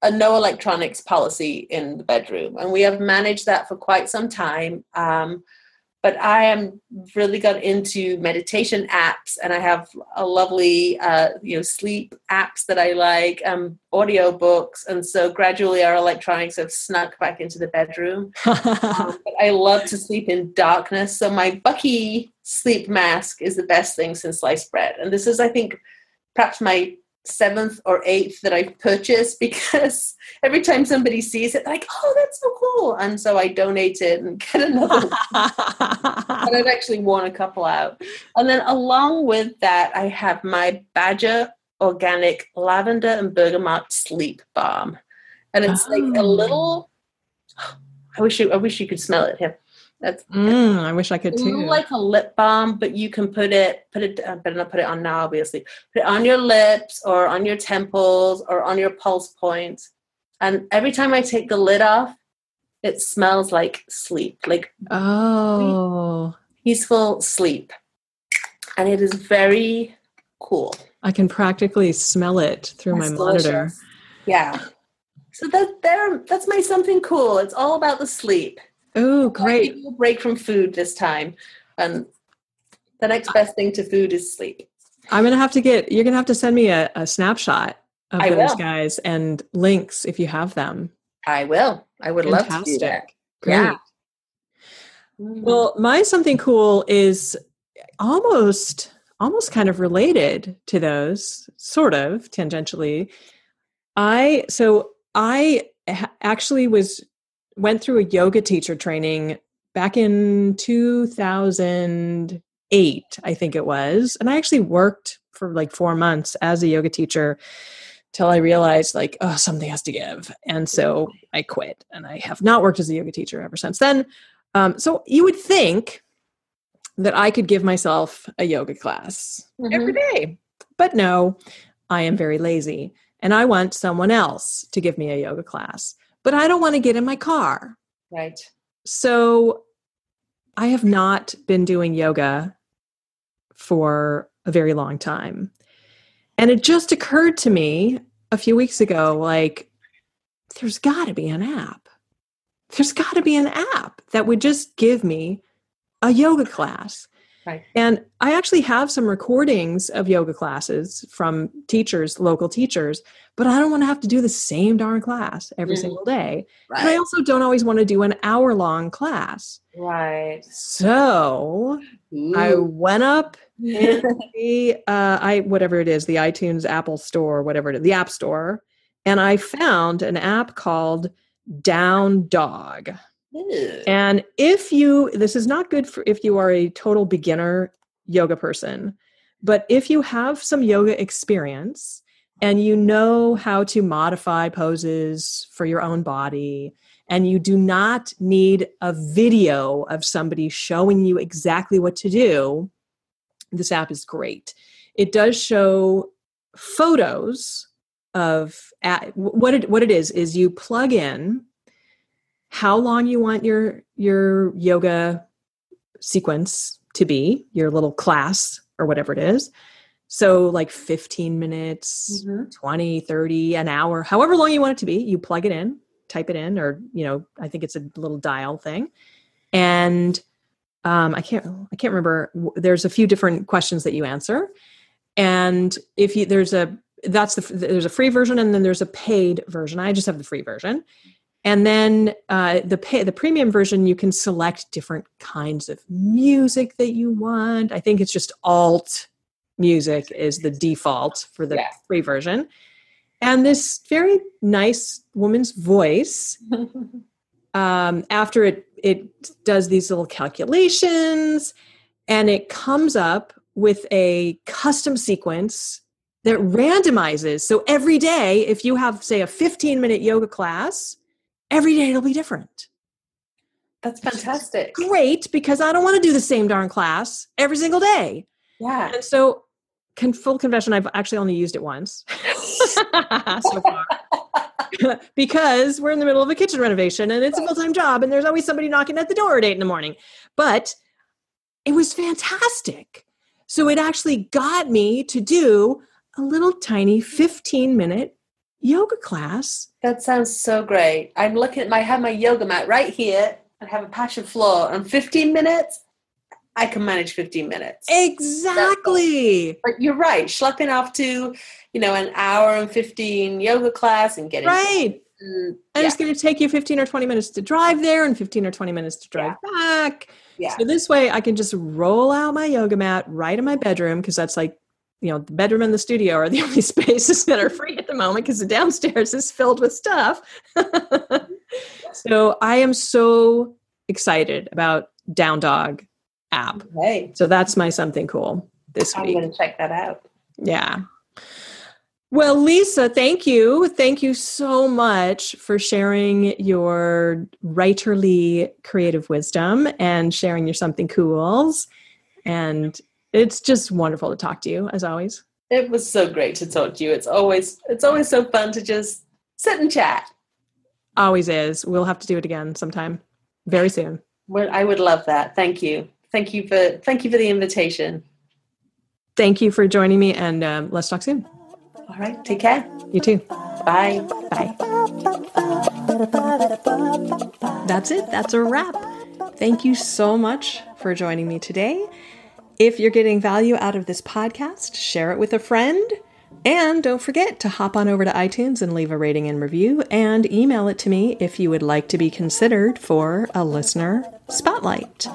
a no electronics policy in the bedroom and we have managed that for quite some time um but i am really got into meditation apps and i have a lovely uh you know sleep apps that i like um audio books and so gradually our electronics have snuck back into the bedroom um, but I love to sleep in darkness. So my Bucky sleep mask is the best thing since sliced bread. And this is, I think, perhaps my seventh or eighth that I've purchased because every time somebody sees it, they're like, oh, that's so cool. And so I donate it and get another one. and I've actually worn a couple out. And then along with that, I have my Badger Organic Lavender and Bergamot Sleep Balm. And it's like a Oh. little I wish you I wish you could smell it here. That's Mm, I wish I could too. like a lip balm, but you can put it, put it, I better not put it on now, obviously. Put it on your lips or on your temples or on your pulse points. And every time I take the lid off, it smells like sleep, like oh, peaceful sleep. And it is very cool. I can practically smell it through my monitor. Yeah. So that there that's my something cool. It's all about the sleep. Oh, great. give you a break from food this time. And the next best thing to food is sleep. I'm gonna have to get. You're gonna have to send me a, a snapshot of I those will. guys and links if you have them. I will. I would love to do that. Fantastic. Great. Yeah. Mm. Well, my something cool is almost almost kind of related to those, sort of tangentially. I so I actually was went through a yoga teacher training back in 2008, I think it was, and I actually worked for like 4 months as a yoga teacher till I realized like oh something has to give, and so I quit, and I have not worked as a yoga teacher ever since then. Um, so you would think that I could give myself a yoga class Mhm. every day, but no, I am very lazy, and I want someone else to give me a yoga class. But I don't want to get in my car, Right. so I have not been doing yoga for a very long time. And it just occurred to me a few weeks ago like, there's got to be an app. There's got to be an app that would just give me a yoga class. Right. And I actually have some recordings of yoga classes from teachers, local teachers, but I don't want to have to do the same darn class every Mhm. single day. And I also don't always want to do an hour long class. Right. So I went up in the uh, I whatever it is, the iTunes Apple Store, whatever it is, the App Store, and I found an app called Down Dog. And if you, this is not good for if you are a total beginner yoga person, but if you have some yoga experience and you know how to modify poses for your own body, and you do not need a video of somebody showing you exactly what to do, this app is great. It does show photos of at, what it what it is is you plug in how long you want your your yoga sequence to be, your little class or whatever it is. So like 15 minutes, Mhm. 20, 30, an hour, however long you want it to be, you plug it in, type it in or you know, I think it's a little dial thing. And um, I can't I can't remember there's a few different questions that you answer. And if you there's a that's the there's a free version and then there's a paid version. I just have the free version. And then uh, the pay, the premium version, you can select different kinds of music that you want. I think it's just alt music is the default for the Yeah. free version. And this very nice woman's voice, um, after it it does these little calculations, and it comes up with a custom sequence that randomizes. So every day, if you have, say, a 15 minute yoga class, every day it'll be different. That's fantastic. Great, because I don't want to do the same darn class every single day. Yeah. And so, con- full confession, I've actually only used it once so far. because we're in the middle of a kitchen renovation and it's a full time job, and there's always somebody knocking at the door at eight in the morning. But it was fantastic. So, it actually got me to do a little tiny 15 minute yoga class. That sounds so great. I'm looking at my I have my yoga mat right here. I have a patch of floor. And 15 minutes, I can manage 15 minutes. Exactly. But you're right. Schlepping off to, you know, an hour and 15 yoga class and getting Right. Mm, And yeah, it's going to take you 15 or 20 minutes to drive there and 15 or 20 minutes to drive back. yeah. So this way I can just roll out my yoga mat right in my bedroom because that's like, you know, the bedroom and the studio are the only spaces that are free at the moment because the downstairs is filled with stuff. so I am so excited about Down Dog app. Hey, So that's my something cool this I'm week. going to check that out. Yeah. Well, Lisa, thank you. Thank you so much for sharing your writerly creative wisdom and sharing your something cools. And it's just wonderful to talk to you as always. It was so great to talk to you. It's always it's always so fun to just sit and chat. Always is. We'll have to do it again sometime very soon. Well, I would love that. Thank you. Thank you for thank you for the invitation. Thank you for joining me, and um, let's talk soon. All right, take care. You too. Bye. Bye. That's it. That's a wrap. Thank you so much for joining me today. If you're getting value out of this podcast, share it with a friend. And don't forget to hop on over to iTunes and leave a rating and review and email it to me if you would like to be considered for a listener spotlight.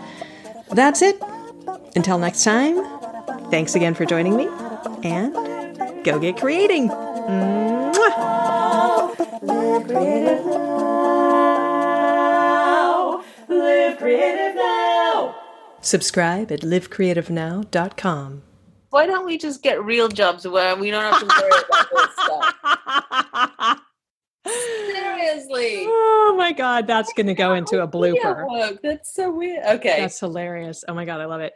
That's it. Until next time, thanks again for joining me and go get creating. Mwah! Live creative now. Live creative. Subscribe at livecreativenow.com. Why don't we just get real jobs where we don't have to worry about this stuff? Seriously. Oh my God, that's going to go into a blooper. That's so weird. Okay. That's hilarious. Oh my God, I love it.